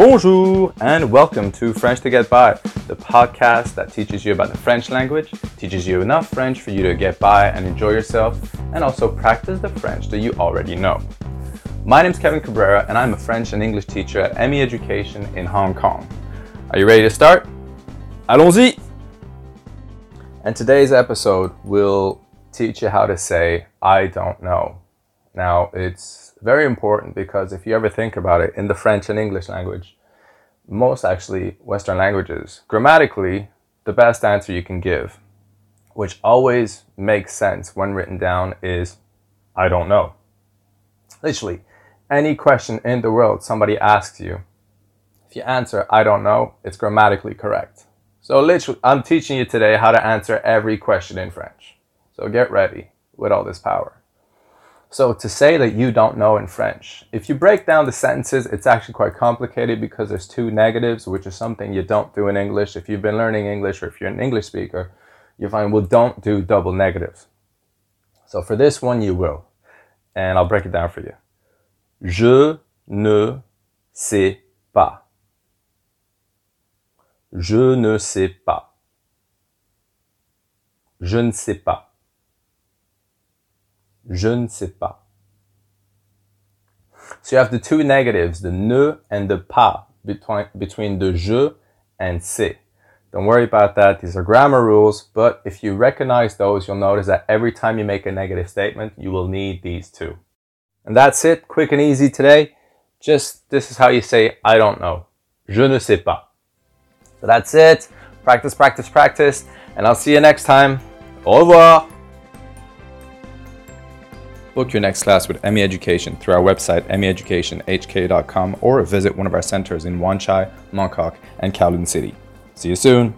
Bonjour and welcome to French to Get By, the podcast that teaches you about the French language, teaches you enough French for you to get by and enjoy yourself, and also practice the French that you already know. My name is Kevin Cabrera and I'm a French and English teacher at ME Education in Hong Kong. Are you ready to start? Allons-y! And today's episode will teach you how to say, I don't know. Now, it's very important because if you ever think about it, in the French and English language, most actually Western languages, grammatically, the best answer you can give, which always makes sense when written down, is I don't know. Literally, any question in the world somebody asks you, if you answer I don't know, it's grammatically correct. So, literally, I'm teaching you today how to answer every question in French. So, get ready with all this power. So to say that you don't know in French, if you break down the sentences, it's actually quite complicated because there's two negatives, which is something you don't do in English. If you've been learning English or if you're an English speaker, you find, well, don't do double negatives. So for this one, you will. And I'll break it down for you. Je ne sais pas. Je ne sais pas. Je ne sais pas. Je ne sais pas. So you have the two negatives, the ne and the pas, between, between the je and sais. Don't worry about that. These are grammar rules, but if you recognize those, you'll notice that every time you make a negative statement, you will need these two. And that's it. Quick and easy today. Just this is how you say I don't know. Je ne sais pas. So that's it. Practice, practice, practice. And I'll see you next time. Au revoir. Book your next class with ME Education through our website, meeducationhk.com, or visit one of our centers in Wan Chai, Mongkok, and Kowloon City. See you soon!